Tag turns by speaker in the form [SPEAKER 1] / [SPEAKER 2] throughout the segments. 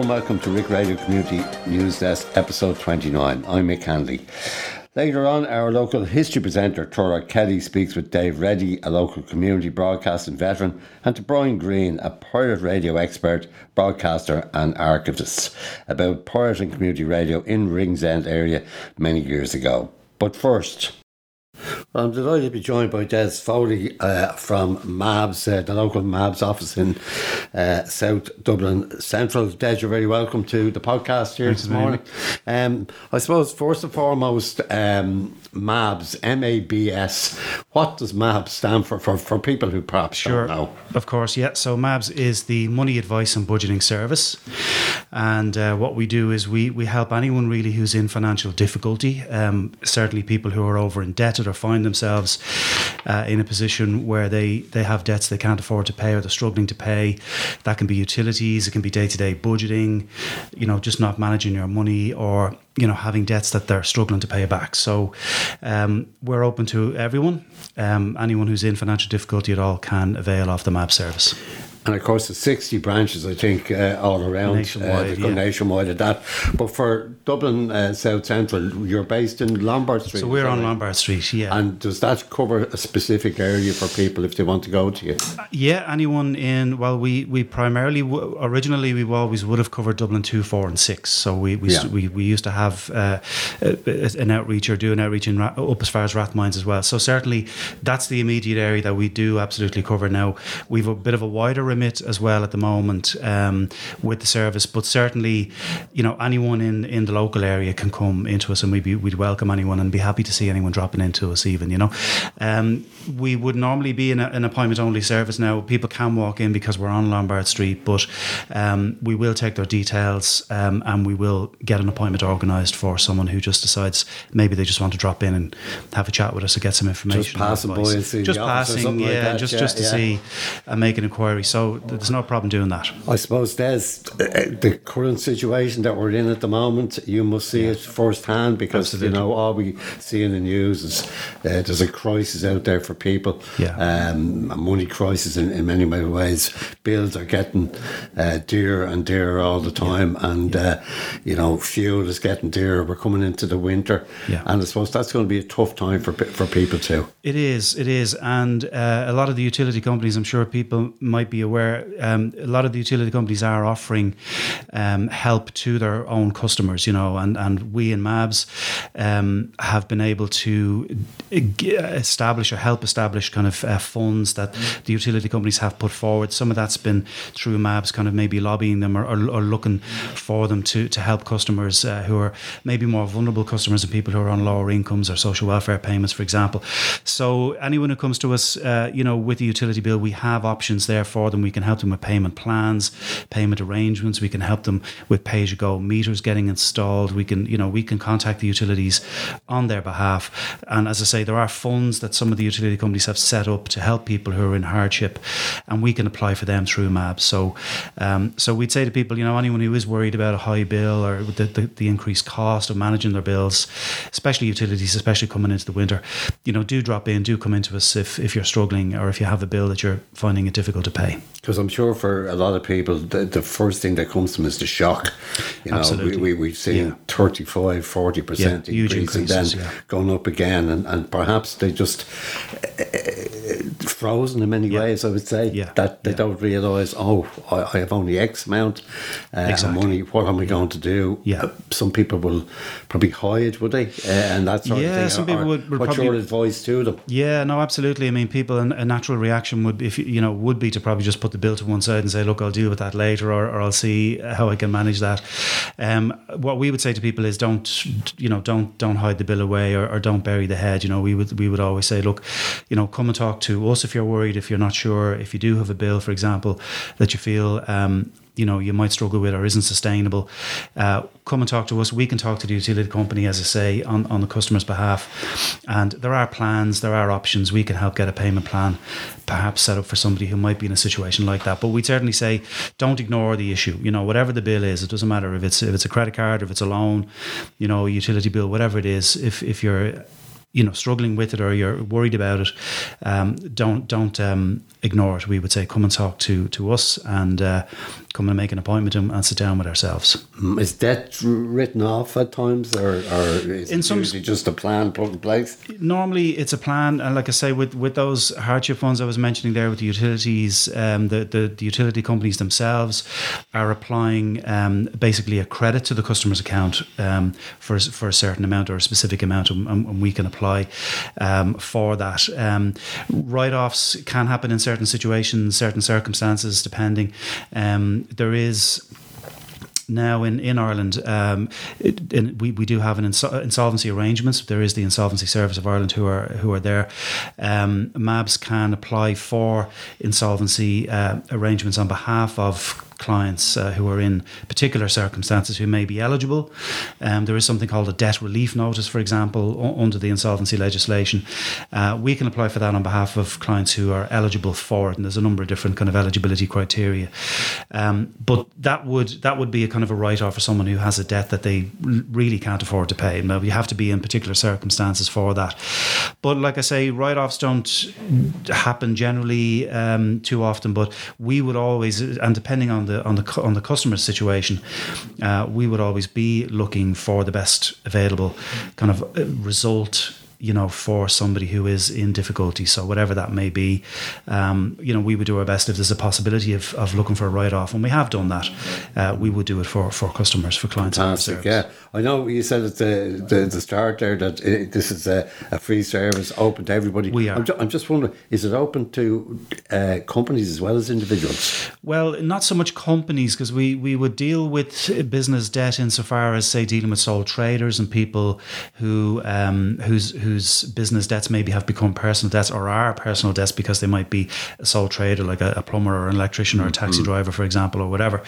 [SPEAKER 1] Hello and welcome to Rick Radio Community News Desk, episode 29. I'm Mick Handley. Later on, our local history presenter, Tora Kelly, speaks with Dave Reddy, a local community broadcasting veteran, and to Brian Green, a pirate radio expert, broadcaster, and archivist, about pirate and community radio in Ringsend area many years ago. But first, I'm delighted to be joined by Des Foley uh, from MABS, uh, the local MABS office in uh, South Dublin Central. Des, you're very welcome to the podcast here
[SPEAKER 2] Thanks
[SPEAKER 1] this morning. Um, I suppose, first and foremost, um, MABS, M A B S, what does MABS stand for, for, for people who perhaps
[SPEAKER 2] Sure,
[SPEAKER 1] don't know?
[SPEAKER 2] of course, yeah. So MABS is the money advice and budgeting service, and uh, what we do is we we help anyone really who's in financial difficulty. Um, certainly, people who are over indebted or find themselves uh, in a position where they they have debts they can't afford to pay or they're struggling to pay. That can be utilities, it can be day to day budgeting, you know, just not managing your money or you know having debts that they're struggling to pay back. So um, we're open to everyone. Um, anyone who's in financial difficulty at all can avail of the MAB service.
[SPEAKER 1] And of course, there's 60 branches, I think, uh, all around
[SPEAKER 2] Nationwide,
[SPEAKER 1] uh,
[SPEAKER 2] yeah.
[SPEAKER 1] nationwide at that. But for Dublin uh, South Central, you're based in Lombard Street.
[SPEAKER 2] So we're on? Lombard Street, yeah.
[SPEAKER 1] And does that cover a specific area for people if they want to go to you?
[SPEAKER 2] yeah, anyone in, well, we, we primarily, w- originally we always would have covered Dublin 2, 4 and 6. So we we,
[SPEAKER 1] Yeah.
[SPEAKER 2] we, we used to have uh, an outreach or do an outreach in up as far as Rathmines as well. So certainly that's the immediate area that we do absolutely cover now. We've a bit of a wider remit as well at the moment um, with the service, but certainly, you know, anyone in, in the local area can come into us and we'd, be, we'd welcome anyone and be happy to see anyone dropping into us even, you know. Um, we would normally be in a, an appointment only service now. People can walk in because we're on Lombard Street, but um, we will take their details um, and we will get an appointment organised for someone who just decides maybe they just want to drop in and have a chat with us to get some information. or
[SPEAKER 1] passing by and see
[SPEAKER 2] Just
[SPEAKER 1] the office or
[SPEAKER 2] passing,
[SPEAKER 1] something like
[SPEAKER 2] yeah,
[SPEAKER 1] that,
[SPEAKER 2] just
[SPEAKER 1] yeah,
[SPEAKER 2] just to
[SPEAKER 1] yeah.
[SPEAKER 2] see and make an inquiry. So there's no problem doing that.
[SPEAKER 1] I suppose there's uh, the current situation that we're in at the moment. You must see it firsthand because
[SPEAKER 2] Absolutely.
[SPEAKER 1] you know all we see in the news is uh, there's a crisis out there for people.
[SPEAKER 2] Yeah.
[SPEAKER 1] um, a money crisis in, in many many ways. Bills are getting uh, dearer and dearer all the time, and uh, you know fuel is getting dearer. We're coming into the winter,
[SPEAKER 2] Yeah.
[SPEAKER 1] and I suppose that's going to be a tough time for for people too.
[SPEAKER 2] It is, it is, and uh, a lot of the utility companies, I'm sure people might be aware, um, a lot of the utility companies are offering um, help to their own customers, you know, and, and we in MABS um, have been able to establish or help establish kind of uh, funds that the utility companies have put forward. Some of that's been through MABS, kind of maybe lobbying them or, or, or looking for them to, to help customers uh, who are maybe more vulnerable customers and people who are on lower incomes or social welfare payments, for example. So anyone who comes to us, uh, you know, with a utility bill, we have options there for them. We can help them with payment plans, payment arrangements. We can help them with pay-as-you-go meters getting installed. We can, you know, we can contact the utilities on their behalf. And as I say, there are funds that some of the utility companies have set up to help people who are in hardship, and we can apply for them through MAB. So, um, so we'd say to people, you know, anyone who is worried about a high bill or the, the, the increased cost of managing their bills, especially utilities, especially coming into the winter, you know, do drop in, do come into us if, if you're struggling or if you have a bill that you're finding it difficult to pay.
[SPEAKER 1] Because I'm sure for a lot of people, the, the first thing that comes to them is the shock. You know,
[SPEAKER 2] Absolutely.
[SPEAKER 1] we, we, we've seen
[SPEAKER 2] Yeah.
[SPEAKER 1] 35, 40%
[SPEAKER 2] Yeah, huge
[SPEAKER 1] increase and then
[SPEAKER 2] increases, yeah.
[SPEAKER 1] going up again. And, and perhaps they just uh, frozen in many
[SPEAKER 2] Yeah.
[SPEAKER 1] ways, I would say,
[SPEAKER 2] Yeah,
[SPEAKER 1] that they
[SPEAKER 2] yeah.
[SPEAKER 1] don't realise, oh, I, I have only X amount uh, of
[SPEAKER 2] Exactly.
[SPEAKER 1] money. What am I going to do?
[SPEAKER 2] Yeah.
[SPEAKER 1] Uh, some people will probably hide, would they? Uh, and that sort
[SPEAKER 2] Yeah,
[SPEAKER 1] of thing.
[SPEAKER 2] some people would- would
[SPEAKER 1] What's your
[SPEAKER 2] probably-
[SPEAKER 1] advice to them?
[SPEAKER 2] Yeah, no, absolutely. I mean, people, a a natural reaction would, be, if you- you know, would be to probably just put the bill to one side and say, "Look, I'll deal with that later," or, or "I'll see how I can manage that." Um, what we would say to people is, don't, you know, don't don't hide the bill away, or, or don't bury the head. You know, we would we would always say, "Look, you know, come and talk to us if you're worried, if you're not sure, if you do have a bill, for example, that you feel." Um, you know you might struggle with or isn't sustainable, uh, come and talk to us. We can talk to the utility company, as I say, on, on the customer's behalf. And there are plans, there are options. We can help get a payment plan, perhaps set up for somebody who might be in a situation like that. But we'd certainly say, don't ignore the issue. You know, whatever the bill is, it doesn't matter if it's if it's a credit card, if it's a loan, you know, utility bill, whatever it is. If if you're you know struggling with it or you're worried about it, um, don't don't um, ignore it. We would say come and talk to to us and uh, come and make an appointment and, and, sit down with ourselves.
[SPEAKER 1] Mm, is that written off at times, or, or is in it some, usually just a plan put in place?
[SPEAKER 2] Normally, it's a plan, and like I say, with with those hardship funds I was mentioning there, with the utilities, um, the, the, the utility companies themselves are applying um, basically a credit to the customer's account um, for for a certain amount or a specific amount, and, and we can apply um, for that. Um, Write offs can happen in certain situations, certain circumstances, depending. Um, there is now in, in Ireland, um, it, in, we, we do have an insolvency arrangements. There is the Insolvency Service of Ireland who are who are there. Um, MABs can apply for insolvency uh, arrangements on behalf of clients uh, who are in particular circumstances who may be eligible. Um, there is something called a debt relief notice, for example, under the insolvency legislation. Uh, we can apply for that on behalf of clients who are eligible for it, and there's a number of different kind of eligibility criteria. Um, but that would that would be a kind of a write off for someone who has a debt that they really can't afford to pay. Now you have to be in particular circumstances for that. But like I say, write offs don't happen generally um, too often. But we would always, and depending on the on the on the customer situation, uh, we would always be looking for the best available kind of uh, result you know, for somebody who is in difficulty. So whatever that may be, um, you know, we would do our best if there's a possibility of, of looking for a write off, and we have done that. Uh, we would do it for, for customers, for clients.
[SPEAKER 1] Fantastic, yeah. I know you said at the, the, the start there that it, this is a, a, free service open to everybody.
[SPEAKER 2] We are.
[SPEAKER 1] I'm, ju- I'm just wondering, is it open to uh, companies as well as individuals?
[SPEAKER 2] Well, not so much companies because we, we would deal with business debt insofar as, say, dealing with sole traders and people who um, whose who whose business debts maybe have become personal debts or are personal debts because they might be a sole trader, like a, a plumber or an electrician or a taxi mm-hmm. driver, for example, or whatever.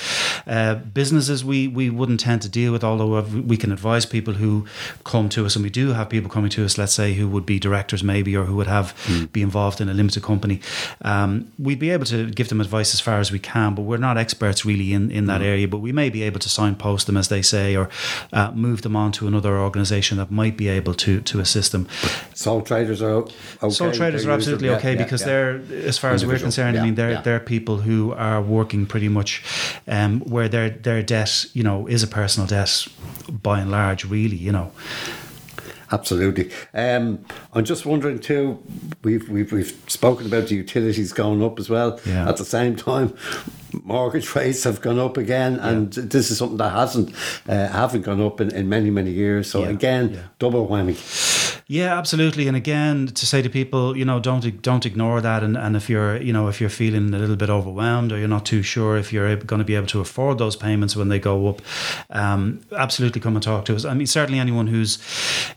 [SPEAKER 2] Uh, businesses we, we wouldn't tend to deal with, although we can advise people who come to us, and we do have people coming to us, let's say, who would be directors maybe or who would have mm. be involved in a limited company. Um, we'd be able to give them advice as far as we can, but we're not experts really in, in that mm. area. But we may be able to signpost them, as they say, or uh, move them on to another organisation that might be able to to assist them.
[SPEAKER 1] Sole traders are okay.
[SPEAKER 2] Sole traders are absolutely okay yeah, because yeah. they're, as far as we're concerned, I mean, they're they're people who are working pretty much um, where their their debt, you know, is a personal debt by and large, really, you know.
[SPEAKER 1] Absolutely. Um, I'm just wondering too. We've, we've we've spoken about the utilities going up as well.
[SPEAKER 2] Yeah.
[SPEAKER 1] At the same time, mortgage rates have gone up again, yeah. and this is something that hasn't uh, haven't gone up in, in many many years. So yeah. again, double whammy.
[SPEAKER 2] Yeah, absolutely. And again, to say to people, you know, don't don't ignore that. And, and if you're, you know, if you're feeling a little bit overwhelmed or you're not too sure if you're going to be able to afford those payments when they go up, um, absolutely come and talk to us. I mean, certainly anyone who's,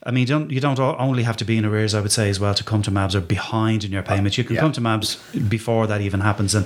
[SPEAKER 2] I mean, you don't you don't only have to be in arrears. I would say as well to come to MABS or behind in your payments. You can yeah. come to MABS before that even happens. And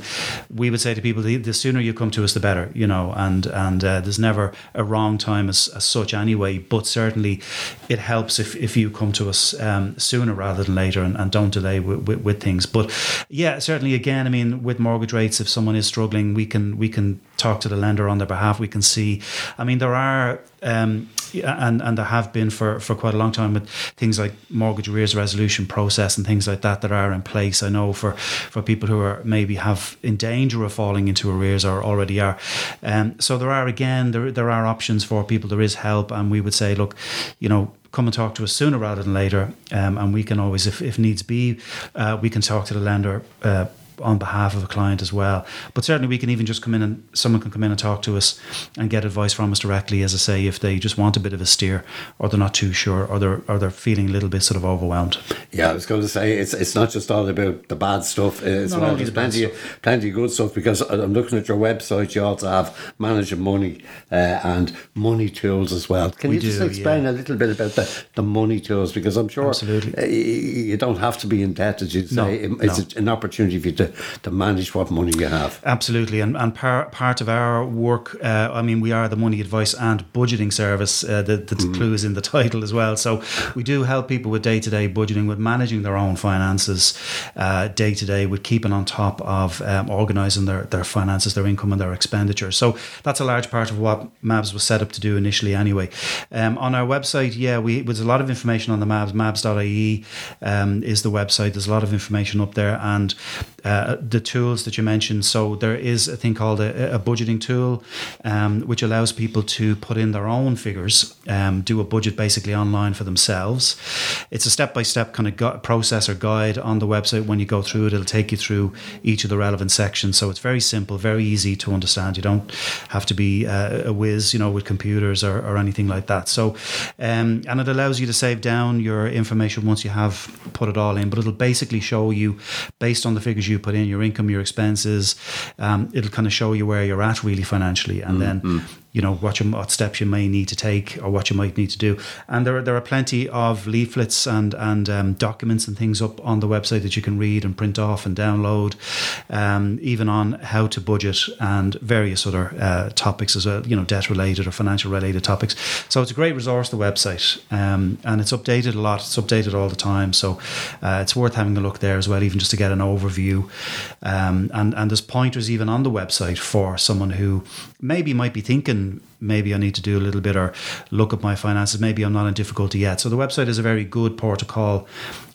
[SPEAKER 2] we would say to people, the, sooner you come to us, the better. You know, and and uh, there's never a wrong time as, as such anyway. But certainly, it helps if if you come to us us um, sooner rather than later and, and don't delay with, with, with, things. But yeah, certainly again, I mean, with mortgage rates, if someone is struggling, we can we can talk to the lender on their behalf. We can see. I mean, there are. Um, and and there have been for, for quite a long time with things like mortgage arrears resolution process and things like that that are in place. I know for for people who are maybe have in danger of falling into arrears or already are. Um, so there are again there there are options for people. There is help, and we would say, look, you know, come and talk to us sooner rather than later. Um, and we can always, if, if needs be, uh, we can talk to the lender uh, on behalf of a client as well. But certainly we can even just come in and someone can come in and talk to us and get advice from us directly, as I say, if they just want a bit of a steer or they're not too sure or they're or they're feeling a little bit sort of overwhelmed.
[SPEAKER 1] Yeah, I was going to say it's it's not just all about the bad stuff as not well. There's plenty of, plenty of good stuff because I'm looking at your website. You also have managing money uh, and money tools as well. Can
[SPEAKER 2] we
[SPEAKER 1] you just explain yeah. a little bit about the, the money tools because I'm sure
[SPEAKER 2] Absolutely.
[SPEAKER 1] Uh, you don't have to be in debt, as you say. No, it's no. an opportunity for you to to, to manage what money you have.
[SPEAKER 2] Absolutely, and and par, part of our work, uh, I mean, we are the money advice and budgeting service. Uh, the the mm. clue is in the title as well. So we do help people with day to day budgeting, with managing their own finances day to day, with keeping on top of um, organising their their finances, their income, and their expenditure. So that's a large part of what MABS was set up to do initially. Anyway, um, on our website, yeah, we there's a lot of information on the MABS. MABS.ie um, is the website. There's a lot of information up there, and uh, the tools that you mentioned. So there is a thing called a, a budgeting tool, um, which allows people to put in their own figures, um, do a budget basically online for themselves. It's a step by step kind of gu- process or guide on the website. When you go through it, it'll take you through each of the relevant sections. So it's very simple, very easy to understand. You don't have to be uh, a whiz, you know, with computers or, or anything like that. So, um, and it allows you to save down your information once you have put it all in. But it'll basically show you, based on the figures you put in, your income, your expenses, um, it'll kind of show you where you're at really financially, and mm-hmm. then you know what you, what steps you may need to take or what you might need to do. And there there are plenty of leaflets and and um, documents and things up on the website that you can read and print off and download, um, even on how to budget and various other uh, topics as well. You know, debt related or financial related topics. So it's a great resource. The website um, and it's updated a lot. It's updated all the time. So uh, it's worth having a look there as well, even just to get an overview. Um, and and there's pointers even on the website for someone who maybe might be thinking maybe I need to do a little bit or look at my finances. Maybe I'm not in difficulty yet. So the website is a very good port of call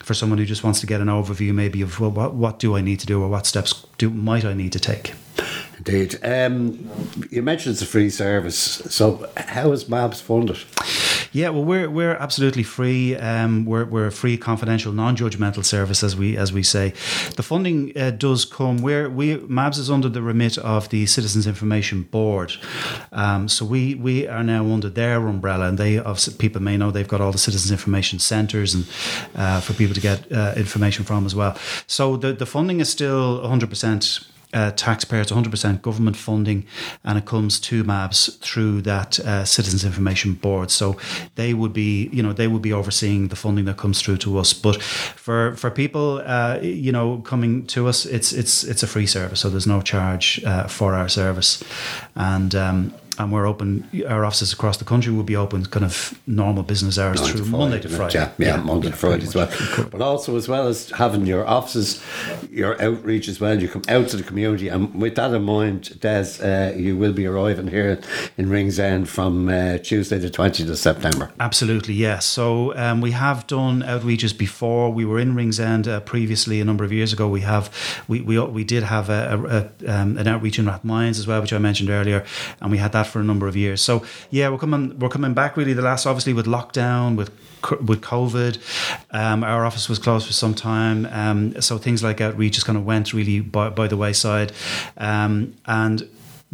[SPEAKER 2] for someone who just wants to get an overview, maybe of well, what what do I need to do or what steps do might I need to take.
[SPEAKER 1] Indeed. Um, you mentioned it's a free service. So how is MABS funded?
[SPEAKER 2] Yeah, well, we're we're absolutely free. Um, we're we're a free, confidential, non-judgmental service, as we as we say. The funding uh, does come where we MABS is under the remit of the Citizens Information Board. Um, so we we are now under their umbrella, and they, people may know, they've got all the Citizens Information Centres and uh, for people to get uh, information from as well. So the the funding is still 100 percent uh, taxpayers, 100% government funding, and it comes to MABS through that uh, Citizens Information Board. So they would be, you know, they would be overseeing the funding that comes through to us. But for for people, uh, you know, coming to us, it's it's it's a free service, so there's no charge uh, for our service, and um, and we're open. Our offices across the country will be open, kind of normal business hours Nine through to Monday to Friday.
[SPEAKER 1] Yeah, yeah, yeah Monday to Friday as well. But also, as well as having your offices, your outreach as well. You come out to the community, and with that in mind, Des, uh, you will be arriving here in Ringsend from uh, Tuesday the twentieth of September.
[SPEAKER 2] Absolutely, yes. So um, we have done outreaches before. We were in Ringsend uh, previously a number of years ago. We have we we, we did have a, a, a um, an outreach in Rathmines as well, which I mentioned earlier, and we had that that for a number of years. So yeah, we're coming we're coming back really. The last obviously with lockdown with with COVID, um, our office was closed for some time. Um, so things like outreach just kind of went really by, by the wayside, um, and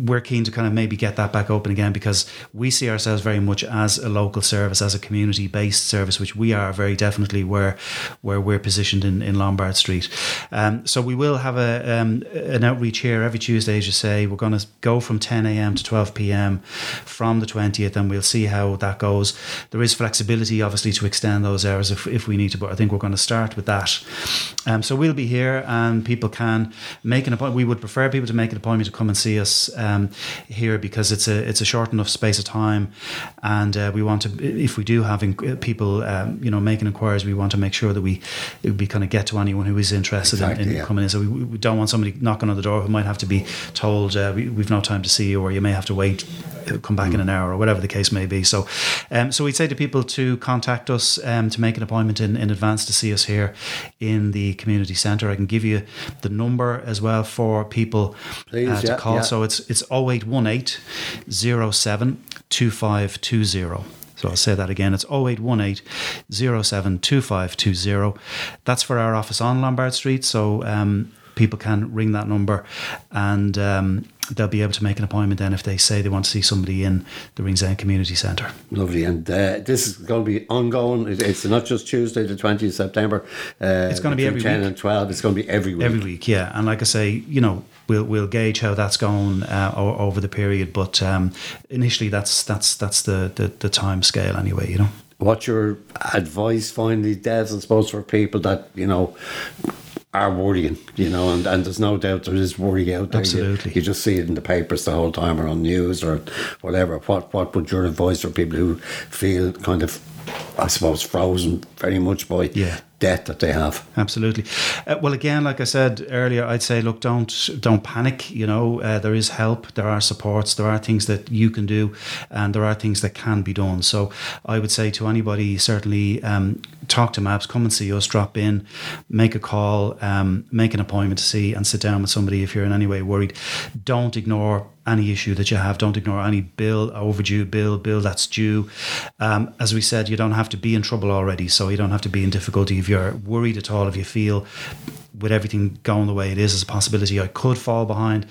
[SPEAKER 2] we're keen to kind of maybe get that back open again because we see ourselves very much as a local service, as a community based service, which we are very definitely where where we're positioned in, in Lombard Street. Um, so we will have a um, an outreach here every Tuesday, as you say. We're going to go from 10 a.m. to 12 p.m. from the 20th, and we'll see how that goes. There is flexibility, obviously, to extend those hours if, if we need to, but I think we're going to start with that. Um, so we'll be here, and people can make an appointment. We would prefer people to make an appointment to come and see us um, here because it's a it's a short enough space of time, and uh, we want to if we do have people um, you know making inquiries, we want to make sure that we we kind of get to anyone who is interested exactly, in, in yeah. coming in. So we, we, don't want somebody knocking on the door who might have to be told uh, we, have no time to see you, or you may have to wait, uh, come back mm. in an hour, or whatever the case may be. So, um, so we'd say to people to contact us um, to make an appointment in, in advance to see us here in the community centre. I can give you the number as well for people Please, uh, to yeah, call. Yeah. So it's it's 0818 07 2520. So I'll say that again. It's 0818 072520. That's for our office on Lombard Street. So um, people can ring that number and um, they'll be able to make an appointment then if they say they want to see somebody in the Ringsend Community Centre.
[SPEAKER 1] Lovely. And uh, this is going to be ongoing. It's not just Tuesday, the 20th of September.
[SPEAKER 2] Uh, it's going to be every
[SPEAKER 1] 10
[SPEAKER 2] week.
[SPEAKER 1] and 12. It's going to be every week.
[SPEAKER 2] Every week, yeah. And like I say, you know, we'll we'll gauge how that's going uh, over the period. But um, initially, that's that's that's the, the, the time scale anyway. You know.
[SPEAKER 1] What's your advice finally, Des? I suppose for people that you know are worrying, you know, and, and there's no doubt there is worry out there.
[SPEAKER 2] Absolutely.
[SPEAKER 1] You, you just see it in the papers the whole time or on news or whatever. What what would your advice for people who feel kind of, I suppose, frozen very much by
[SPEAKER 2] Yeah.
[SPEAKER 1] Debt that they have?
[SPEAKER 2] Absolutely. Uh, well, again, like I said earlier, I'd say, look, don't don't panic. You know, uh, there is help, there are supports, there are things that you can do, and there are things that can be done. So, I would say to anybody, certainly um, talk to MABS, come and see us, drop in, make a call, um, make an appointment to see, and sit down with somebody if you're in any way worried. Don't ignore any issue that you have. Don't ignore any bill, overdue bill, bill that's due. Um, as we said, you don't have to be in trouble already, so you don't have to be in difficulty. If you're worried at all, if you feel with everything going the way it is, as a possibility I could fall behind,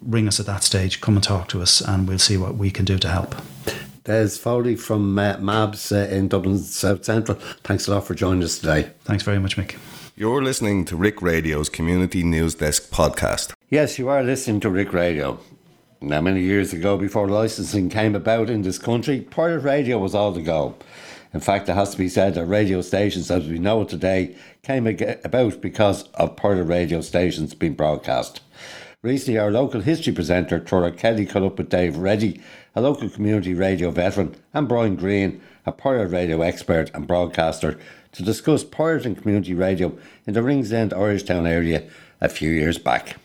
[SPEAKER 2] ring us at that stage, come and talk to us, and we'll see what we can do to help.
[SPEAKER 1] Des Foley from uh, MABS uh, in Dublin South Central. Thanks a lot for joining us today.
[SPEAKER 2] Thanks very much, Mick.
[SPEAKER 3] You're listening to Rick Radio's Community News Desk podcast.
[SPEAKER 1] Yes, you are listening to Rick Radio. Now, many years ago, before licensing came about in this country, pirate radio was all the go. In fact, it has to be said that radio stations as we know today came about because of pirate radio stations being broadcast. Recently, our local history presenter, Tora Kelly, caught up with Dave Reddy, a local community radio veteran, and Brian Green, a pirate radio expert and broadcaster, to discuss pirate and community radio in the Ringsend Irish Town area a few years back.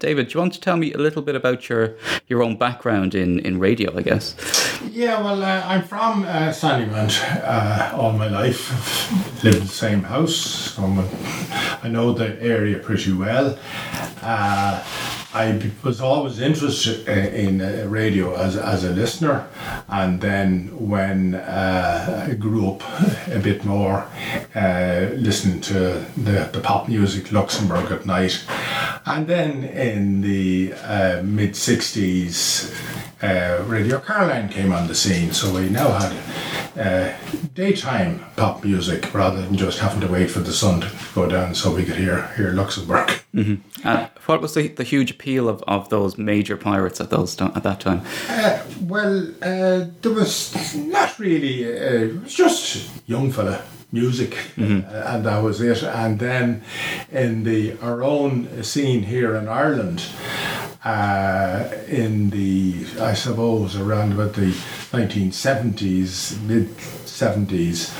[SPEAKER 4] David, do you want to tell me a little bit about your, your own background in, in radio, I guess?
[SPEAKER 5] Yeah, well, uh, I'm from uh, uh, all my life. I've lived in the same house, so a, I know the area pretty well. Uh, I was always interested in uh, radio as, as a listener, and then when uh, I grew up a bit more, uh, listening to the, the pop music, Luxembourg at night, and then in the uh, mid 60s, uh, Radio Caroline came on the scene, so we now had uh, daytime pop music rather than just having to wait for the sun to go down so we could hear hear Luxembourg.
[SPEAKER 4] Uh, what was the, the huge appeal of, of those major pirates at those at that time?
[SPEAKER 5] Uh, well, uh, there was not really. Uh, it was just young fella music, uh, and that was it. And then in the our own scene here in Ireland. Uh, in the, I suppose, around about the 1970s, mid 70s,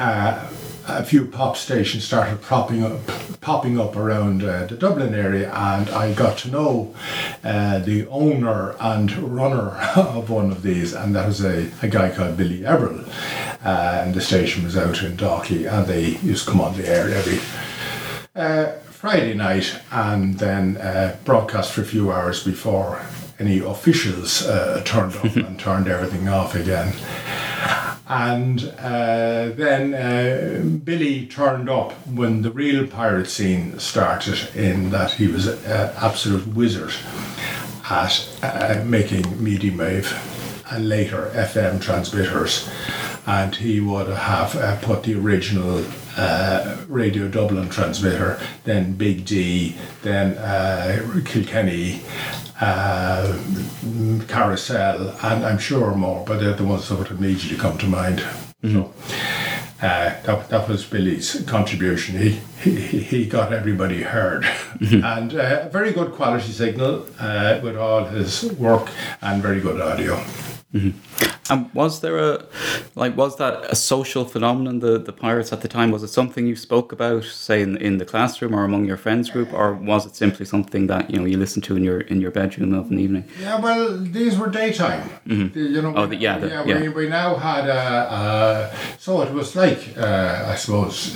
[SPEAKER 5] uh, a few pop stations started popping up, popping up around uh, the Dublin area, and I got to know uh, the owner and runner of one of these, and that was a, a guy called Billy Eberl, uh, and the station was out in Dalkey, and they used to come on the air every uh, Friday night, and then uh, broadcast for a few hours before any officials uh, turned up and turned everything off again. And uh, then uh, Billy turned up when the real pirate scene started, in that he was an absolute wizard at uh, making medium wave and later FM transmitters. And he would have uh, put the original uh, Radio Dublin transmitter, then Big D, then uh, Kilkenny, uh, Carousel, and I'm sure more, but they're the ones that would immediately come to mind. So, uh, that, that was Billy's contribution. He, he, he got everybody heard. and uh, very good quality signal uh, with all his work and very good audio.
[SPEAKER 4] And was there a like was that a social phenomenon? The the pirates at the time was it something you spoke about, say in, in the classroom or among your friends group, or was it simply something that you know you listened to in your in your bedroom of an evening?
[SPEAKER 5] Yeah, well, these were daytime. The- You know,
[SPEAKER 4] Oh, the- yeah, the-
[SPEAKER 5] yeah,
[SPEAKER 4] yeah.
[SPEAKER 5] We, we now had a, uh, so it was like uh, I suppose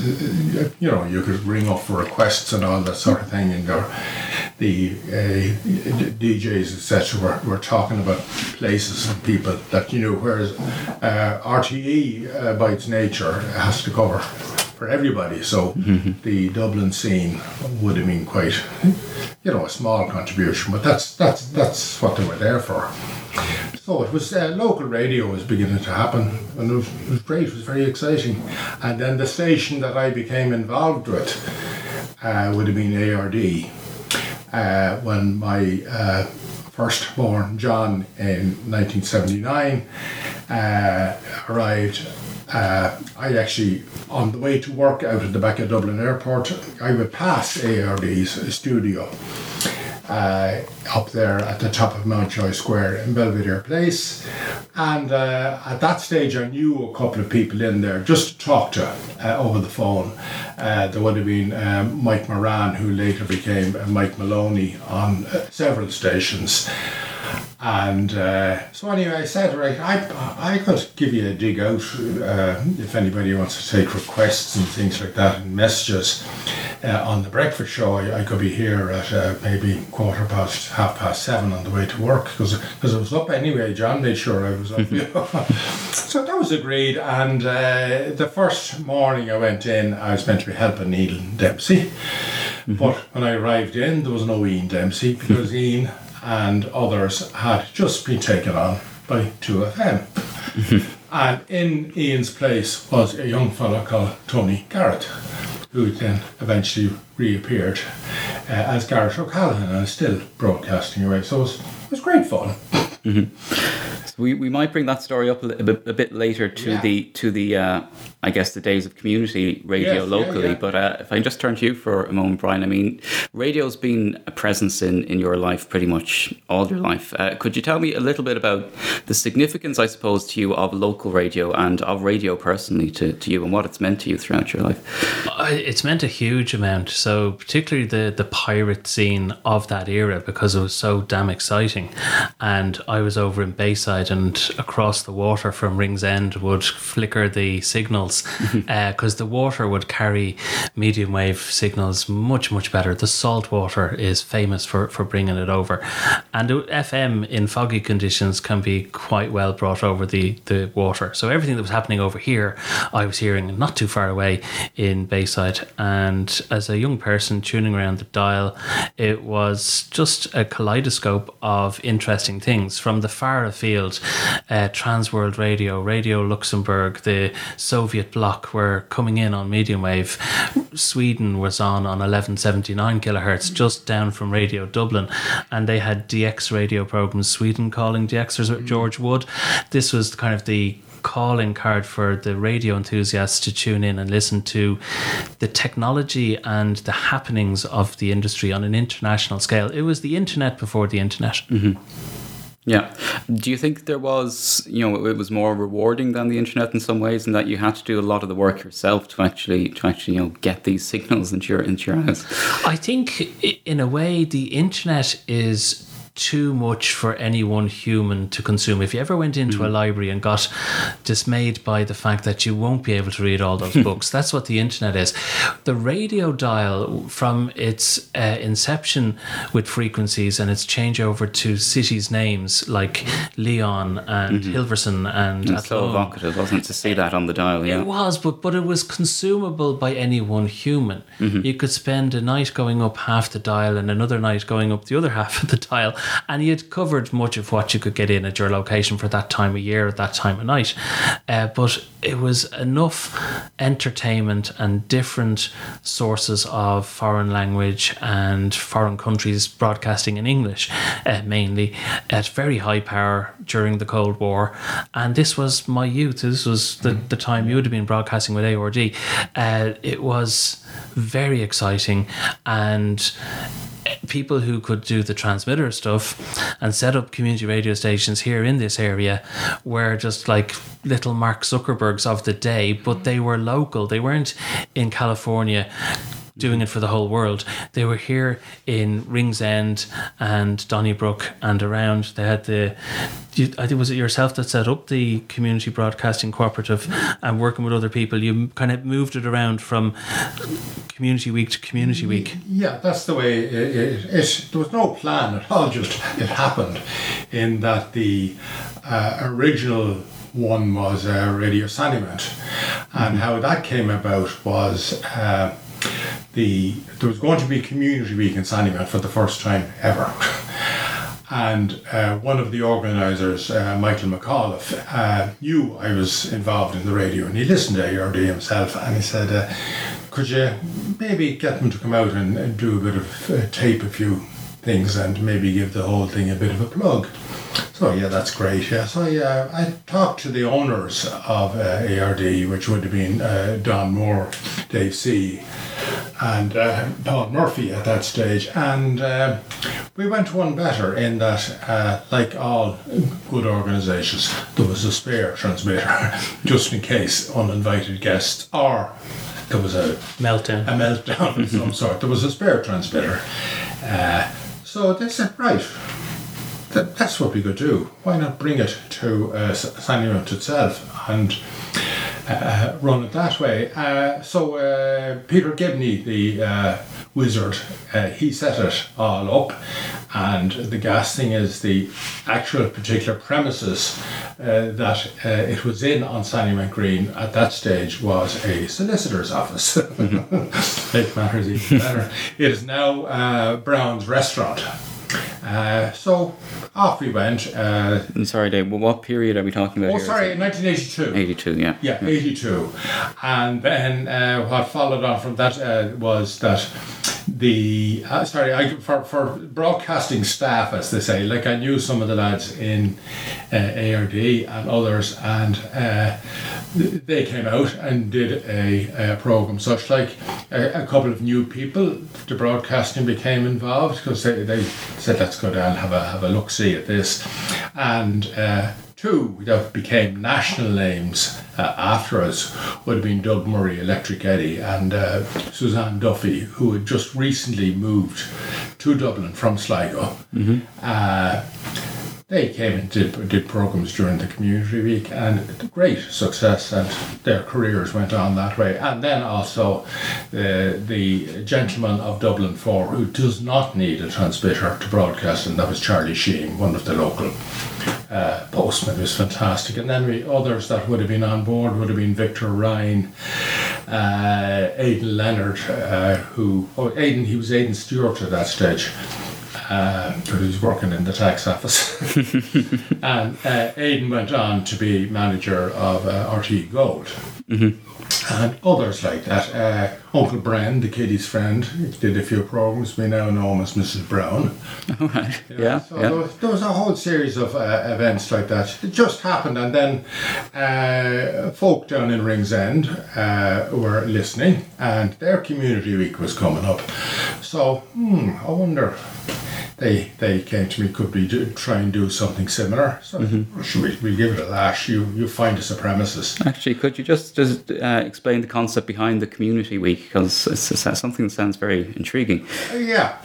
[SPEAKER 5] you know you could ring up for requests and all that sort of thing, and there, the uh, DJs etc. Were, were talking about places and people that you know, whereas uh, RTE uh, by its nature has to cover for everybody. So the Dublin scene would have been quite, you know, a small contribution, but that's that's that's what they were there for. So it was uh, local radio was beginning to happen, and it was, it was great. It was very exciting. And then the station that I became involved with uh, would have been ARD. Uh, when my uh, firstborn John in 1979 uh, arrived uh, I actually, on the way to work out at the back of Dublin Airport, I would pass ARD's studio uh, up there at the top of Mountjoy Square in Belvedere Place. And uh, at that stage, I knew a couple of people in there just to talk to uh, over the phone. Uh, there would have been um, Mike Moran, who later became uh, Mike Maloney on uh, several stations. And uh, so anyway, I said, right, I, I could give you a dig out uh, if anybody wants to take requests and things like that and messages uh, on the breakfast show. I, I could be here at uh, maybe quarter past, half past seven on the way to work because I was up anyway. John made sure I was up. know. so that was agreed. And uh, the first morning I went in, I was meant to be helping Ian Dempsey. But when I arrived in, there was no Ian Dempsey because Ian and others had just been taken on by 2FM. and in Ian's place was a young fellow called Tony Gareth, who then eventually reappeared uh, as Gareth O'Callaghan and is still broadcasting away. So it was, it was great fun.
[SPEAKER 4] We, we might bring that story up a, li- a bit, a bit later to
[SPEAKER 5] Yeah.
[SPEAKER 4] the to the uh, I guess the days of community radio
[SPEAKER 5] Yes,
[SPEAKER 4] locally.
[SPEAKER 5] yeah.
[SPEAKER 4] But uh, if I can just turn to you for a moment, Brian, I mean, radio's been a presence in, in your life pretty much all your life. Uh, could you tell me a little bit about the significance, I suppose, to you of local radio and of radio personally to, to you and what it's meant to you throughout your life?
[SPEAKER 6] It's meant a huge amount. So particularly the the pirate scene of that era because it was so damn exciting. And I was over in Bayside and across the water from Ringsend would flicker the signals uh, because the water would carry medium wave signals much much better. The salt water is famous for for bringing it over, and the FM in foggy conditions can be quite well brought over the the water. So everything that was happening over here, I was hearing not too far away in Bayside. And as a young person tuning around the dial, it was just a kaleidoscope of interesting things from the far afield. Uh, Trans World Radio, Radio Luxembourg, the Soviet bloc were coming in on medium wave. Sweden was on on 1179 kilohertz, just down from Radio Dublin, and they had DX radio programs. Sweden calling DXers with George Wood. This was kind of the calling card for the radio enthusiasts to tune in and listen to the technology and the happenings of the industry on an international scale. It was the internet before the internet.
[SPEAKER 4] Yeah. Do you think there was, you know, it was more rewarding than the internet in some ways, and that you had to do a lot of the work yourself to actually, to actually, you know, get these signals into your into your house?
[SPEAKER 6] I think, in a way, the internet is too much for any one human to consume. If you ever went into a mm. library and got dismayed by the fact that you won't be able to read all those books, that's what the internet is. The radio dial, from its uh, inception with frequencies and its changeover to cities' names like Leon and mm-hmm. Hilversum and
[SPEAKER 4] It's so evocative, wasn't it, to see that on the dial? Yeah.
[SPEAKER 6] It was, but but it was consumable by any one human. Mm-hmm. You could spend a night going up half the dial and another night going up the other half of the dial, and you'd covered much of what you could get in at your location for that time of year, at that time of night. Uh, but it was enough entertainment and different sources of foreign language and foreign countries broadcasting in English, uh, mainly at very high power during the Cold War. And this was my youth. This was the, the time you would have been broadcasting with AORD. Uh, it was very exciting. And people who could do the transmitter stuff and set up community radio stations here in this area were just like little Mark Zuckerbergs of the day, but mm. they were local. They weren't in California doing it for the whole world. They were here in Ringsend and Donnybrook and around. They had the, I think was it yourself that set up the community broadcasting cooperative and working with other people. You kind of moved it around from community week to community week.
[SPEAKER 5] Yeah, that's the way it, it, it. There was no plan at all. Just it happened, in that the uh, original one was uh, Radio Sandymount, and how that came about was. Uh, the there was going to be community week in Sandymount for the first time ever. And uh, one of the organisers, uh, Michael McAuliffe, uh, knew I was involved in the radio and he listened to ARD himself and he said, uh, Could you maybe get them to come out and, and do a bit of uh, tape a few things and maybe give the whole thing a bit of a plug? So yeah, that's great. Yeah, so yeah, I talked to the owners of uh, ARD, which would have been uh, Don Moore, Dave C, and uh, Paul Murphy at that stage, and uh, we went one better in that, uh, like all good organisations, there was a spare transmitter just in case uninvited guests or there was a
[SPEAKER 6] Meltdown.
[SPEAKER 5] a meltdown of some sort. There was a spare transmitter. Uh, so they said, right, that, that's what we could do. Why not bring it to uh, Sandymount itself and uh, run it that way? Uh, so uh, Peter Gibney, the uh, wizard, uh, he set it all up. And the gas thing is the actual particular premises uh, that uh, it was in on Sandymount Green at that stage was a solicitor's office. it matters even better. It is now uh, Brown's restaurant. Uh, so off we went. Uh,
[SPEAKER 4] I'm sorry, Dave. Well, what period are we talking about
[SPEAKER 5] oh,
[SPEAKER 4] here?
[SPEAKER 5] sorry, 1982.
[SPEAKER 4] 82, yeah.
[SPEAKER 5] Yeah, 82. And then uh, what followed on from that uh, was that the, uh, sorry, I, for, for broadcasting staff, as they say, like I knew some of the lads in uh, ARD and others, and uh, they came out and did a, a program such like a, a couple of new people to broadcasting became involved because they, they said let's go down have a have a look see at this. And uh, two that became national names uh, after us would have been Doug Murray, Electric Eddie, and uh, Suzanne Duffy, who had just recently moved to Dublin from Sligo. Uh, they came and did, did programs during the community week and great success and their careers went on that way. And then also the, the gentleman of Dublin 4 who does not need a transmitter to broadcast and that was Charlie Sheen one of the local uh, postmen was fantastic. And then we others that would have been on board would have been Victor Ryan uh, Aidan Leonard uh, who oh Aidan he was Aidan Stewart at that stage uh, was working in the tax office. and uh, Aidan went on to be manager of uh, RTE Gold. And others like that. Uh, Uncle Bren, the kiddies' friend, did a few programs. We now know him as Mrs. Brown.
[SPEAKER 4] All right. Yeah,
[SPEAKER 5] So
[SPEAKER 4] yeah.
[SPEAKER 5] There, was, there was a whole series of uh, events like that. It just happened, and then uh, folk down in Ringsend uh, were listening, and their community week was coming up. So, hmm, I wonder. They, they came to me, could we do, try and do something similar? So, should we, we give it a lash? You you find a premises.
[SPEAKER 4] Actually, could you just just uh, explain the concept behind the community week? Because it's, it's something that sounds very intriguing.
[SPEAKER 5] Uh, Yeah.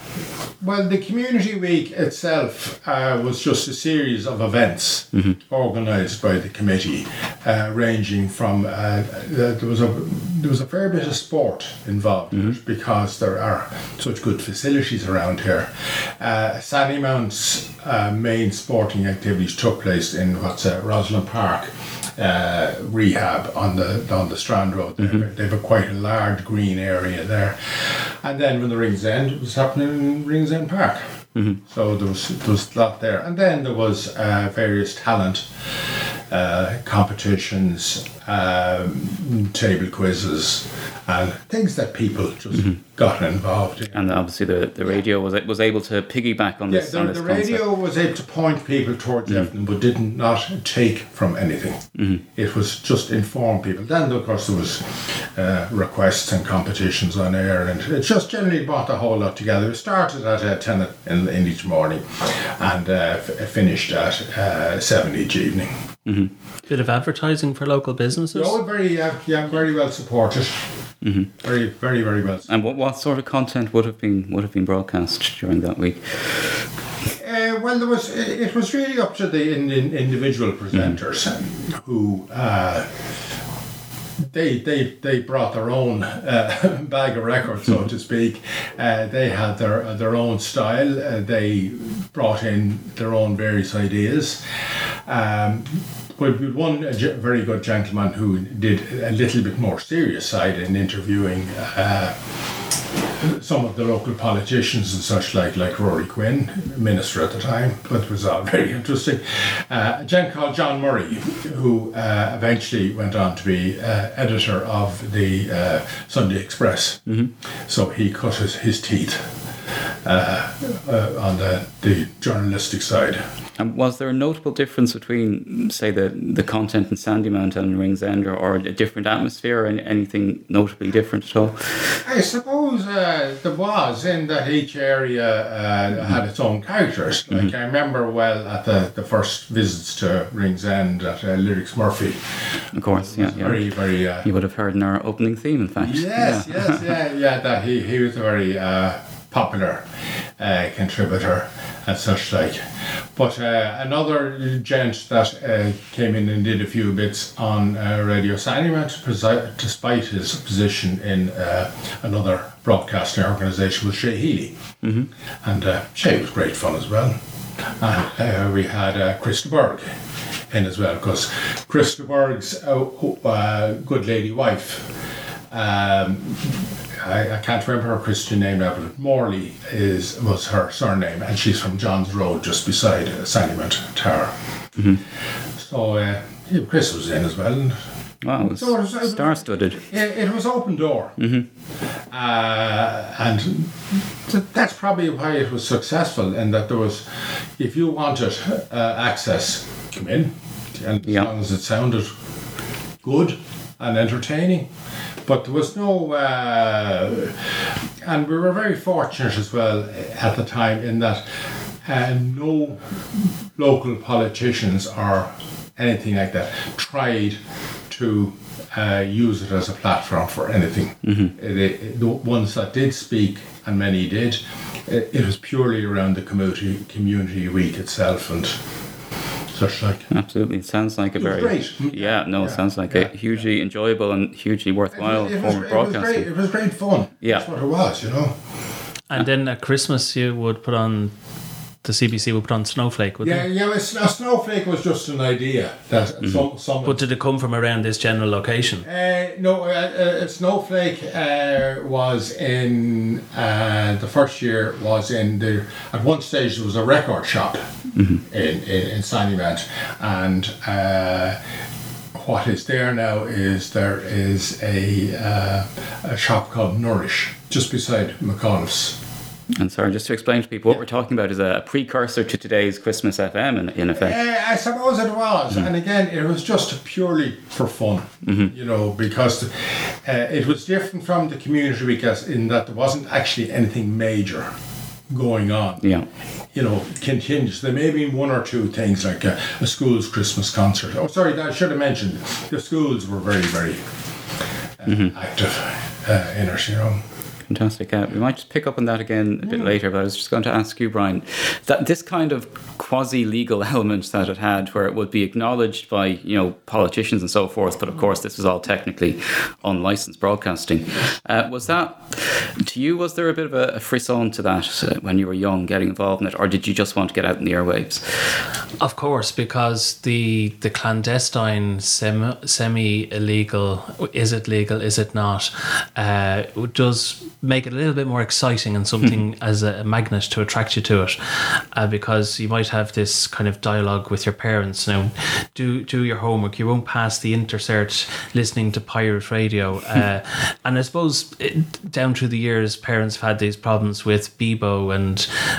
[SPEAKER 5] Well, the Community Week itself uh, was just a series of events organised by the committee, uh, ranging from uh, there was a there was a fair bit of sport involved in it because there are such good facilities around here. Uh, Sandymount's uh, main sporting activities took place in what's uh, Roslyn Park uh, rehab on the on the Strand Road. They have- They have a quite a large green area there, and then when the Ringsend, it was happening in Ringsend Park. So there was there was a lot there, and then there was uh, various talent uh, competitions, um, table quizzes, and things that people just got involved in.
[SPEAKER 4] And obviously, the, the radio was was able to piggyback on
[SPEAKER 5] Yeah,
[SPEAKER 4] this.
[SPEAKER 5] the,
[SPEAKER 4] on this
[SPEAKER 5] the
[SPEAKER 4] concept.
[SPEAKER 5] radio was able to point people towards everything, but did not take from anything. It was just inform people. Then, of course, there was uh, requests and competitions on air, and it just generally brought the whole lot together. It started at uh, ten in, in each morning, and uh, f- finished at uh, seven each evening.
[SPEAKER 6] Bit of advertising for local businesses.
[SPEAKER 5] Oh, very, uh, yeah, very well supported. Very, very, very well.
[SPEAKER 4] And what, what sort of content would have been would have been broadcast during that week?
[SPEAKER 5] Uh, well, there was. It, it was really up to the in, in, individual presenters who. Uh, they, they, they brought their own uh, bag of records, so to speak. Uh, they had their their own style. Uh, they brought in their own various ideas. Um, but had one very good gentleman who did a little bit more serious side in interviewing uh, some of the local politicians and such like, like Ruairi Quinn, minister at the time, but it was all very interesting. Uh, a gent called John Murray, who uh, eventually went on to be uh, editor of the uh, Sunday Express. So he cut his, his teeth uh, uh, on the, the journalistic side.
[SPEAKER 4] And was there a notable difference between, say, the, the content in Sandymount and Ringsend, or, or a different atmosphere, or anything notably different at all?
[SPEAKER 5] I suppose uh, there was in that each area uh, had its own characters. Like I remember well at the, the first visits to Ringsend at uh, Lyrics Murphy.
[SPEAKER 4] Of course, yeah, yeah.
[SPEAKER 5] Very, very. Uh,
[SPEAKER 4] You would have heard in our opening theme, in fact.
[SPEAKER 5] Yes,
[SPEAKER 4] Yeah.
[SPEAKER 5] yes, yeah, yeah. That he, he was a very uh, popular uh, contributor and such like. But uh, another gent that uh, came in and did a few bits on uh, Radio presi- despite his position in uh, another broadcasting organisation, was Shay Healy. Mm-hmm. And uh, Shay was great fun as well. And uh, we had uh, Chris Berg in as well, because Chris Berg's uh, uh, good lady wife um, I, I can't remember her Christian name now, but Morley is was her surname, and she's from John's Road, just beside uh, Sandymount Tower. So uh, yeah, Chris was in as well. And
[SPEAKER 4] Wow, it was
[SPEAKER 5] So it was-
[SPEAKER 4] star-studded.
[SPEAKER 5] it, it was open door, uh, and th- that's probably why it was successful. In that there was, if you wanted uh, access, come in, and
[SPEAKER 4] Yeah.
[SPEAKER 5] as long as it sounded good and entertaining. But there was no, uh, and we were very fortunate as well at the time in that uh, no local politicians or anything like that tried to uh, use it as a platform for anything. It- the ones that did speak, and many did, it, it was purely around the community community week itself and such like.
[SPEAKER 4] Absolutely, it sounds like a
[SPEAKER 5] It was
[SPEAKER 4] very
[SPEAKER 5] great.
[SPEAKER 4] yeah. No, it sounds like
[SPEAKER 5] yeah,
[SPEAKER 4] a hugely enjoyable and hugely worthwhile
[SPEAKER 5] it, was,
[SPEAKER 4] form of
[SPEAKER 5] it, was
[SPEAKER 4] broadcasting.
[SPEAKER 5] great, it was great fun.
[SPEAKER 4] Yeah.
[SPEAKER 5] That's what it was, you know.
[SPEAKER 6] And then at Christmas, you would put on the CBC would put on Snowflake, would
[SPEAKER 5] Yeah,
[SPEAKER 6] they?
[SPEAKER 5] yeah. it's- A snowflake was just an idea that some someone.
[SPEAKER 6] But did it come from around this general location?
[SPEAKER 5] Uh, no, uh, uh, Snowflake uh, was in uh, the first year was in the at one stage there was a record shop in, in in Sandymount, and uh, what is there now is there is a uh, a shop called Nourish just beside McAuliffe's.
[SPEAKER 4] And sorry, just to explain to people, what we're talking about is a precursor to today's Christmas FM, in, in effect.
[SPEAKER 5] Uh, I suppose it was, and again, it was just purely for fun, you know, because uh, it was different from the community because in that there wasn't actually anything major going on.
[SPEAKER 4] Yeah.
[SPEAKER 5] You know, continuous. There may be one or two things like a, a school's Christmas concert. Oh, sorry, I should have mentioned the schools were very, very uh, active uh, in our you know.
[SPEAKER 4] Fantastic. Uh, we might just pick up on that again a bit later, but I was just going to ask you, Brian, that this kind of quasi-legal element that it had, where it would be acknowledged by you know politicians and so forth, but of course this was all technically unlicensed broadcasting. Uh, was that to you? Was there a bit of a, a frisson to that uh, when you were young, getting involved in it, or did you just want to get out in the airwaves?
[SPEAKER 6] Of course, because the the clandestine semi semi illegal is it legal is it not uh, does make it a little bit more exciting and something as a magnet to attract you to it, uh, because you might have this kind of dialogue with your parents. Now, do do your homework. You won't pass the intercert listening to pirate radio, uh, and I suppose it, down through the years, parents have had these problems with Bebo and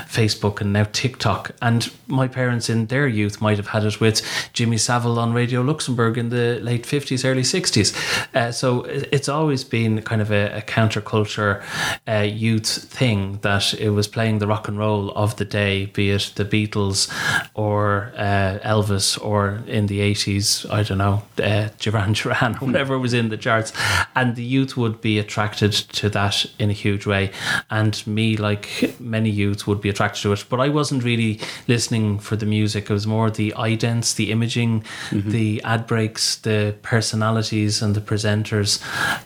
[SPEAKER 6] Facebook and now TikTok, and my parents in their youth might have had it with Jimmy Savile on Radio Luxembourg in the late 50s, early 60s. Uh, so it's always been kind of a, a counterculture uh, youth thing that it was playing the rock and roll of the day, be it the Beatles or uh, Elvis or in the 80s, I don't know, uh, Duran Duran or whatever was in the charts. And the youth would be attracted to that in a huge way. And me, like many youth, would be attracted to it. But I wasn't really listening for the music. It was more the idents, the imaging, the ad breaks, the personalities and the presenters,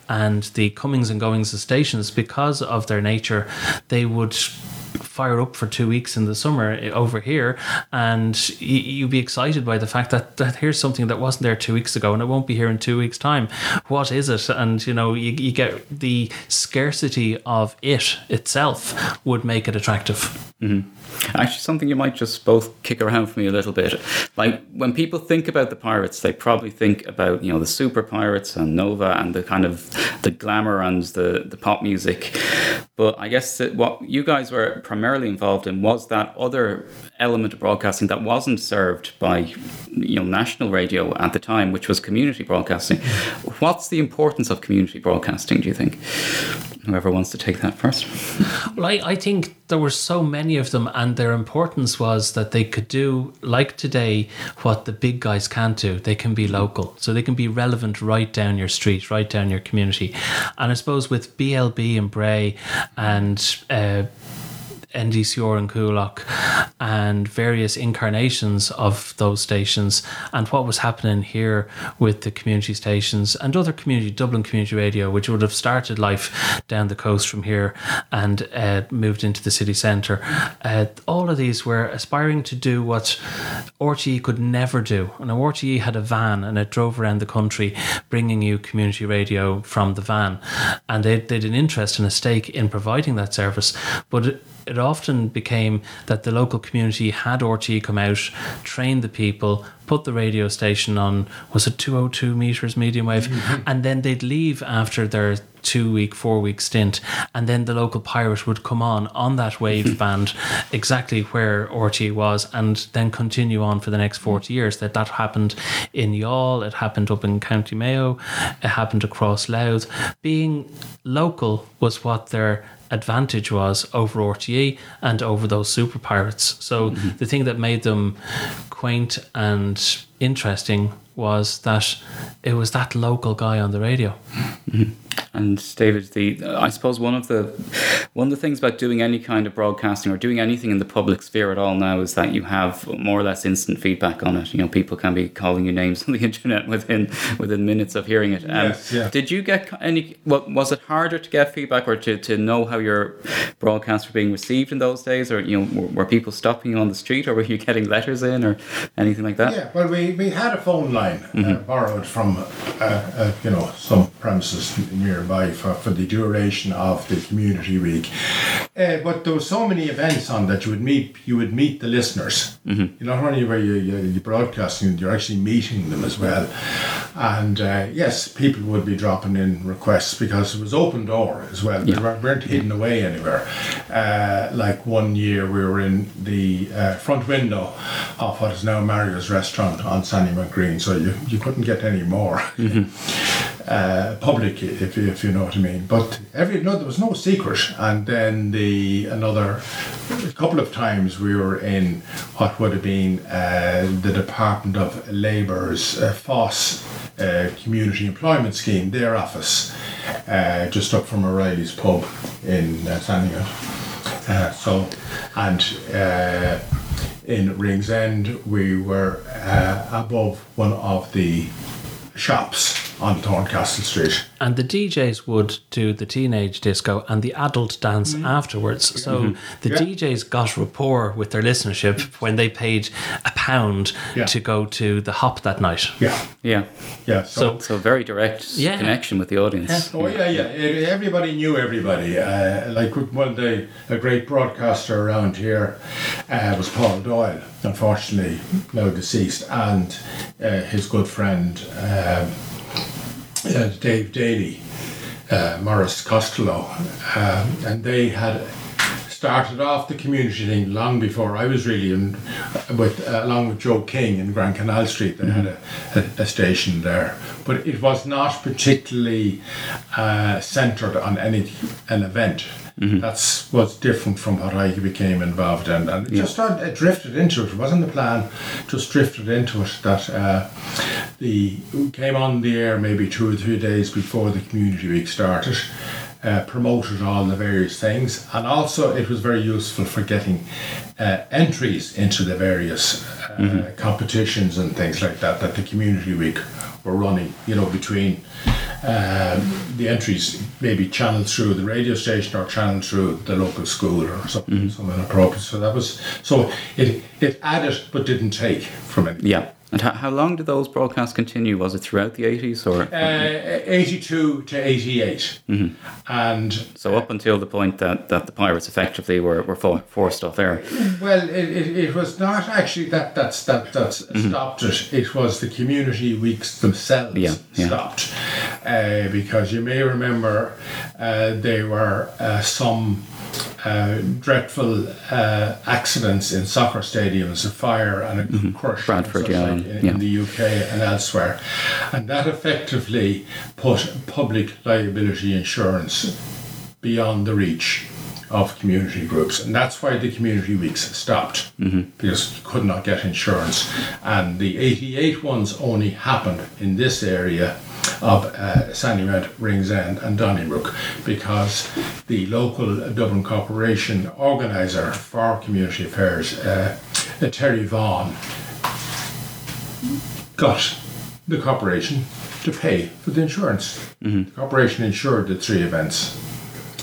[SPEAKER 6] and the comings and goings of stations. Because of their nature, they would fire up for two weeks in the summer eh, over here. And you'd be excited by the fact that, that here's something that wasn't there two weeks ago and it won't be here in two weeks time. What is it? And you know you, you get the scarcity of it itself would make it attractive mm-hmm.
[SPEAKER 4] Actually, something you might just both kick around for me a little bit. Like when people think about the pirates, they probably think about you know the super pirates and Nova and the kind of the glamour and the the pop music. But I guess that what you guys were primarily involved in was that other element of broadcasting that wasn't served by you know national radio at the time, which was community broadcasting. What's the importance of community broadcasting? Do you think? Whoever wants to take that first.
[SPEAKER 6] Well, I, I think there were so many of them, and their importance was that they could do, like today, what the big guys can't do. They can be local, so they can be relevant right down your street, right down your community. And I suppose with BLB and Bray and uh, NDCR and Coolock and various incarnations of those stations and what was happening here with the community stations and other community, Dublin Community Radio, which would have started life down the coast from here and uh, moved into the city centre. Uh, all of these were aspiring to do what RTE could never do. And RTE had a van and it drove around the country bringing you community radio from the van. And they, they had an interest and a stake in providing that service. But it, it often became that the local community had RTE come out, train the people, put the radio station on, was it 202 meters medium wave? Mm-hmm. And then they'd leave after their two week, four week stint. And then the local pirate would come on on that wave band exactly where RTE was and then continue on for the next 40 years. That that happened in Youghal, it happened up in County Mayo, it happened across Louth. Being local was what their advantage was over RTE and over those super pirates. So mm-hmm. the thing that made them quaint and interesting was that it was that local guy on the radio. Mm-hmm.
[SPEAKER 4] And David, the I suppose one of the one of the things about doing any kind of broadcasting or doing anything in the public sphere at all now is that you have more or less instant feedback on it. You know, people can be calling you names on the internet within within minutes of hearing it. Um,
[SPEAKER 5] Yes, yeah.
[SPEAKER 4] Did you get any? What was it harder to get feedback or to, to know how your broadcasts were being received in those days, or you know, were, were people stopping you on the street, or were you getting letters in, or anything like that?
[SPEAKER 5] Yeah, well, we, we had a phone line uh, borrowed from, uh, uh, you know, some premises nearby for, for the duration of the community week. Uh, but there were so many events on that you would meet you would meet the listeners. You not only were you, you, you broadcasting, you're actually meeting them as well. And uh, yes, people would be dropping in requests because it was open door as well. They
[SPEAKER 4] Yeah.
[SPEAKER 5] weren't- weren't hidden away anywhere. Uh, like one year we were in the uh, front window of what is now Mario's restaurant on Sandymount Green, so you, you couldn't get any more. Uh, public, if if you know what I mean, but every no, there was no secret. And then the another couple of times we were in what would have been uh, the Department of Labour's uh, FÁS uh, Community Employment Scheme, their office, uh, just up from O'Reilly's pub in uh. Uh, so, and in Ringsend, we were above one of the shops on Thorncastle Street.
[SPEAKER 6] And the DJs would do the teenage disco and the adult dance afterwards. So the
[SPEAKER 5] Yeah.
[SPEAKER 6] DJs got rapport with their listenership when they paid a pound
[SPEAKER 5] Yeah.
[SPEAKER 6] to go to the hop that night.
[SPEAKER 5] Yeah,
[SPEAKER 4] Yeah.
[SPEAKER 5] yeah. So,
[SPEAKER 4] So very direct
[SPEAKER 6] Yeah.
[SPEAKER 4] connection with the audience.
[SPEAKER 5] oh yeah, yeah. Everybody knew everybody. Uh, like one day, a great broadcaster around here uh, was Paul Doyle. Unfortunately, now deceased, and uh, his good friend um, Dave Daly, uh, Morris Costello, um, and they had started off the community thing long before I was really in, with uh, along with Joe King in Grand Canal Street. They had a, a, a station there, but it was not particularly uh, centred on any an event. That's what's different from what I became involved in, and it just started, it drifted into it. It wasn't the plan, just drifted into it. That uh, the came on the air maybe two or three days before the community week started uh, promoted all the various things, and also it was very useful for getting uh, entries into the various uh, competitions and things like that that the community week were running. You know, between um, the entries maybe channeled through the radio station or channeled through the local school or something, something appropriate. So that was so it it added but didn't take from it.
[SPEAKER 4] Yeah. And how, how long did those broadcasts continue? Was it throughout the 80s or?
[SPEAKER 5] Uh, 82 to 88. And
[SPEAKER 4] so up until the point that, that the pirates effectively were, were forced off air.
[SPEAKER 5] Well, it, it, it was not actually that that's that that's stopped it. It was the community weeks themselves
[SPEAKER 4] Yeah, yeah.
[SPEAKER 5] stopped, uh, because you may remember uh, there were uh, some. Uh, dreadful uh, accidents in soccer stadiums, a fire and a crush
[SPEAKER 4] Bradford, yeah,
[SPEAKER 5] like in,
[SPEAKER 4] yeah.
[SPEAKER 5] in the UK and elsewhere, and that effectively put public liability insurance beyond the reach of community groups, and that's why the community weeks stopped because you could not get insurance. And the 88 ones only happened in this area of uh, Sandymount, Ringsend, and Donnybrook because the local Dublin Corporation organiser for community affairs, uh, Terry Vaughan, got the corporation to pay for the insurance. The corporation insured the three events,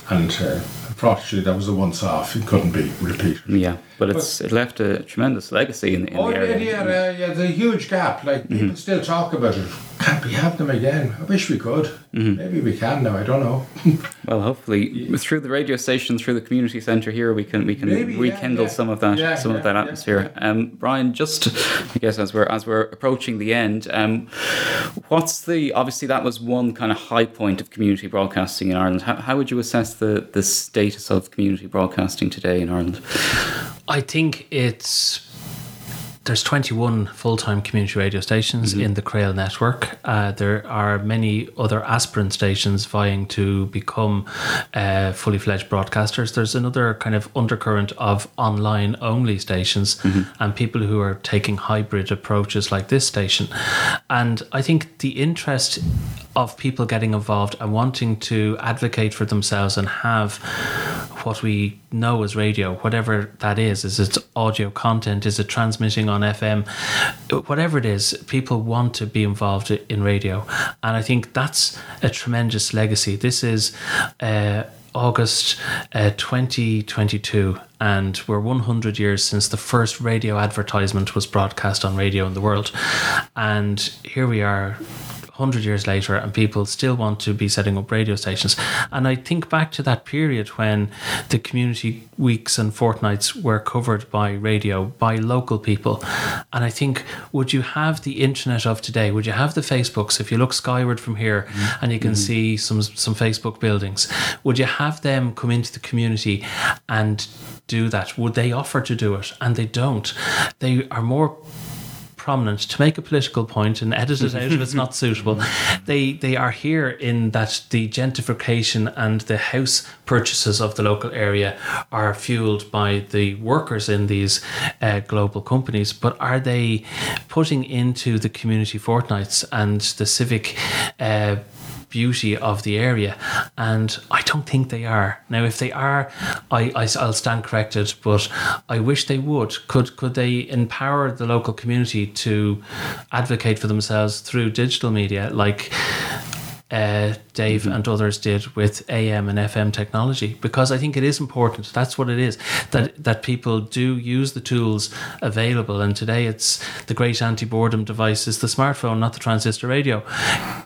[SPEAKER 5] and uh, unfortunately, that was a once off. It couldn't be repeated.
[SPEAKER 4] Yeah, but it's it left a tremendous legacy in, in
[SPEAKER 5] Oh,
[SPEAKER 4] the
[SPEAKER 5] yeah,
[SPEAKER 4] area.
[SPEAKER 5] yeah, uh, yeah, there's a huge gap. Like, people still talk about it. Can't we have them again? I wish we could. Maybe we can now, I don't know.
[SPEAKER 4] Well, hopefully through the radio station, through the community centre here, we can we can
[SPEAKER 5] Maybe,
[SPEAKER 4] rekindle
[SPEAKER 5] yeah.
[SPEAKER 4] some of that
[SPEAKER 5] Yeah,
[SPEAKER 4] some
[SPEAKER 5] yeah,
[SPEAKER 4] of that
[SPEAKER 5] yeah,
[SPEAKER 4] atmosphere. Um, Brian, just I guess as we're as we're approaching the end, um, what's the obviously that was one kind of high point of community broadcasting in Ireland. How, how would you assess the the status of community broadcasting today in Ireland?
[SPEAKER 6] I think it's there's 21 full-time community radio stations in the CRAOL network. Uh, there are many other aspirant stations vying to become uh, fully fledged broadcasters. There's another kind of undercurrent of online-only stations and people who are taking hybrid approaches like this station. And I think the interest of people getting involved and wanting to advocate for themselves and have what we know as radio, whatever that is, is it audio content, is it transmitting on FM, whatever it is, people want to be involved in radio. And I think that's a tremendous legacy. This is uh, August uh, 2022, and we're 100 years since the first radio advertisement was broadcast on radio in the world. And here we are 100 years later and people still want to be setting up radio stations. And i think back to that period when the community weeks and fortnights were covered by radio by local people. And i think would you have the internet of today? Would you have the facebooks? If you look skyward from here mm-hmm. and you can mm-hmm. see some some facebook buildings would you have them come into the community and do that? Would they offer to do it? And they don't. They are more prominent to make a political point and edit it out if it's not suitable. They they are here in that the gentrification and the house purchases of the local area are fueled by the workers in these uh, global companies. But are they putting into the community fortnights and the civic? Uh, beauty of the area and I don't think they are. Now if they are I, I will stand corrected but I wish they would. Could could they empower the local community to advocate for themselves through digital media like uh, Dave and others did with AM and FM technology because I think it is important. That's what it is that that people do use the tools available. And today it's the great anti boredom device is the smartphone, not the transistor radio.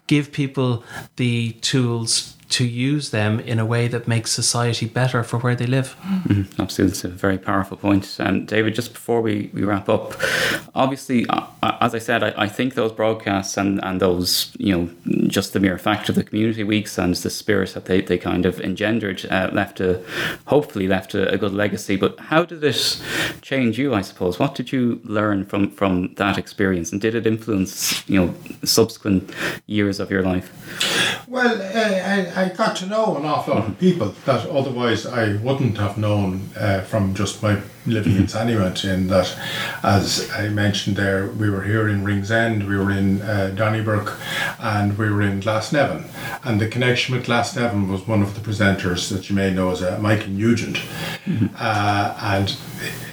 [SPEAKER 6] Give people the tools to use them in a way that makes society better for where they live.
[SPEAKER 4] Absolutely, it's a very powerful point. Um, David, just before we, we wrap up, obviously, uh, uh, as I said, I, I think those broadcasts and, and those, you know, just the mere fact of the community weeks and the spirit that they, they kind of engendered uh, left a, hopefully left a, a good legacy. But how did it change you, I suppose? What did you learn from, from that experience? And did it influence, you know, subsequent years of your life?
[SPEAKER 5] Well, I, I, I got to know an awful lot of people that otherwise I wouldn't have known uh, from just my living in Sandymount. In that, as I mentioned there, we were here in Ringsend, we were in uh, Donnybrook, and we were in Glasnevin. And the connection with Glasnevin was one of the presenters that you may know as uh, Michael Nugent. Uh, and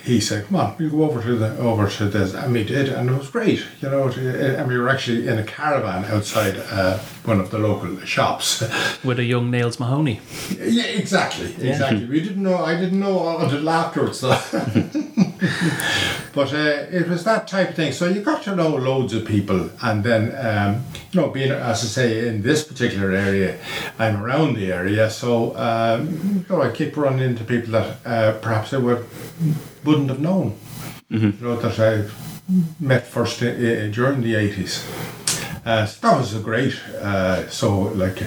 [SPEAKER 5] he said, "Come on, we'll go over to the over to this," and we did, and it was great. You know, it- and we were actually in a caravan outside uh, one of the local shops.
[SPEAKER 6] With a young Nails Mahoney.
[SPEAKER 5] yeah, exactly, exactly. We didn't know. I didn't know all until afterwards. So. but uh, it was that type of thing. So you got to know loads of people, and then um, you know, being as I say in this particular area, I'm around the area, so um, you know, I keep running into people that uh, perhaps I would wouldn't have known. You know that I met first i- during the eighties. Uh, so that was a great. Uh, so, like,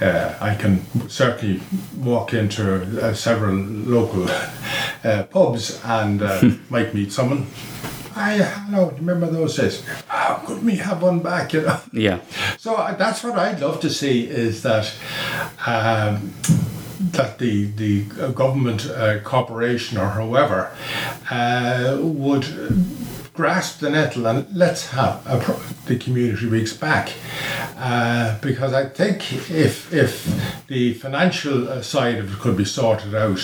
[SPEAKER 5] uh, I can certainly walk into uh, several local uh, pubs and uh, might meet someone. I hello, remember those days? How could we have one back? You know.
[SPEAKER 4] Yeah.
[SPEAKER 5] So that's what I'd love to see is that. Um, that the the government uh, corporation or whoever uh, would grasp the nettle and let's have a pro- the community weeks back uh, because I think if if the financial uh, side of it could be sorted out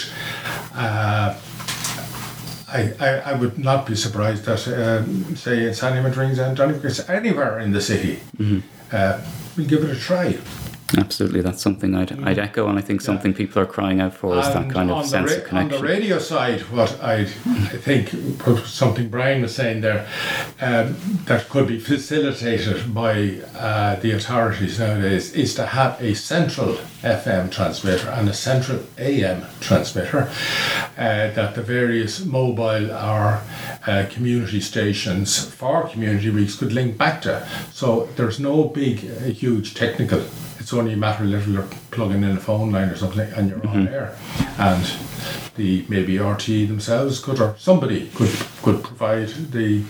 [SPEAKER 5] uh, I, I, I would not be surprised that, um, say, in Sandymount Rings and Donnybrook, anywhere in the city, uh, we'll give it a try.
[SPEAKER 4] Absolutely, that's something I'd, I'd echo, and I think something people are crying out for is that kind of sense
[SPEAKER 5] ra-
[SPEAKER 4] of connection.
[SPEAKER 5] On the radio side, what I, I think something Brian was saying there um, that could be facilitated by uh, the authorities nowadays is to have a central FM transmitter and a central AM transmitter uh, that the various mobile or uh, community stations for community weeks could link back to. So there's no big, uh, huge technical it's only a matter of literally plugging in a phone line or something and you're on air. And the maybe RTE themselves could or somebody could could provide the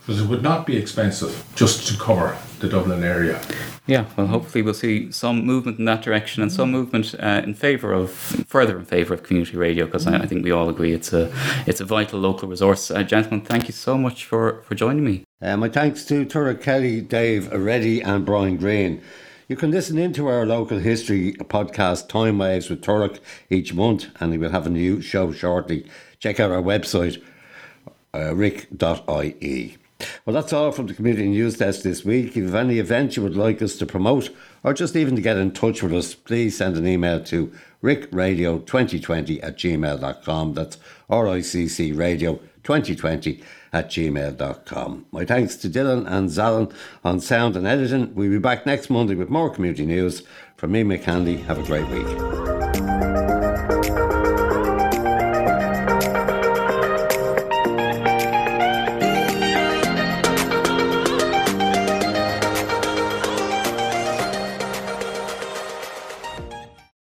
[SPEAKER 5] because it would not be expensive just to cover the Dublin area.
[SPEAKER 4] Yeah, well, hopefully we'll see some movement in that direction and some movement uh, in favour of further in favour of community radio because I, I think we all agree it's a it's a vital local resource. Uh, gentlemen, thank you so much for for joining me.
[SPEAKER 1] Uh, my thanks to Turek Kelly, Dave Reddy, and Brian Green. You can listen into our local history podcast, Time Waves with Turek, each month, and we will have a new show shortly. Check out our website, uh, ricc.ie. Well, that's all from the Community News Desk this week. If you have any events you would like us to promote, or just even to get in touch with us, please send an email to riccradio2020 at gmail.com. That's R-I-C-C radio 2020 at gmail.com. My thanks to Dylan and Zalon on sound and editing. We'll be back next Monday with more community news. From me, Mick Hanley, have a great week.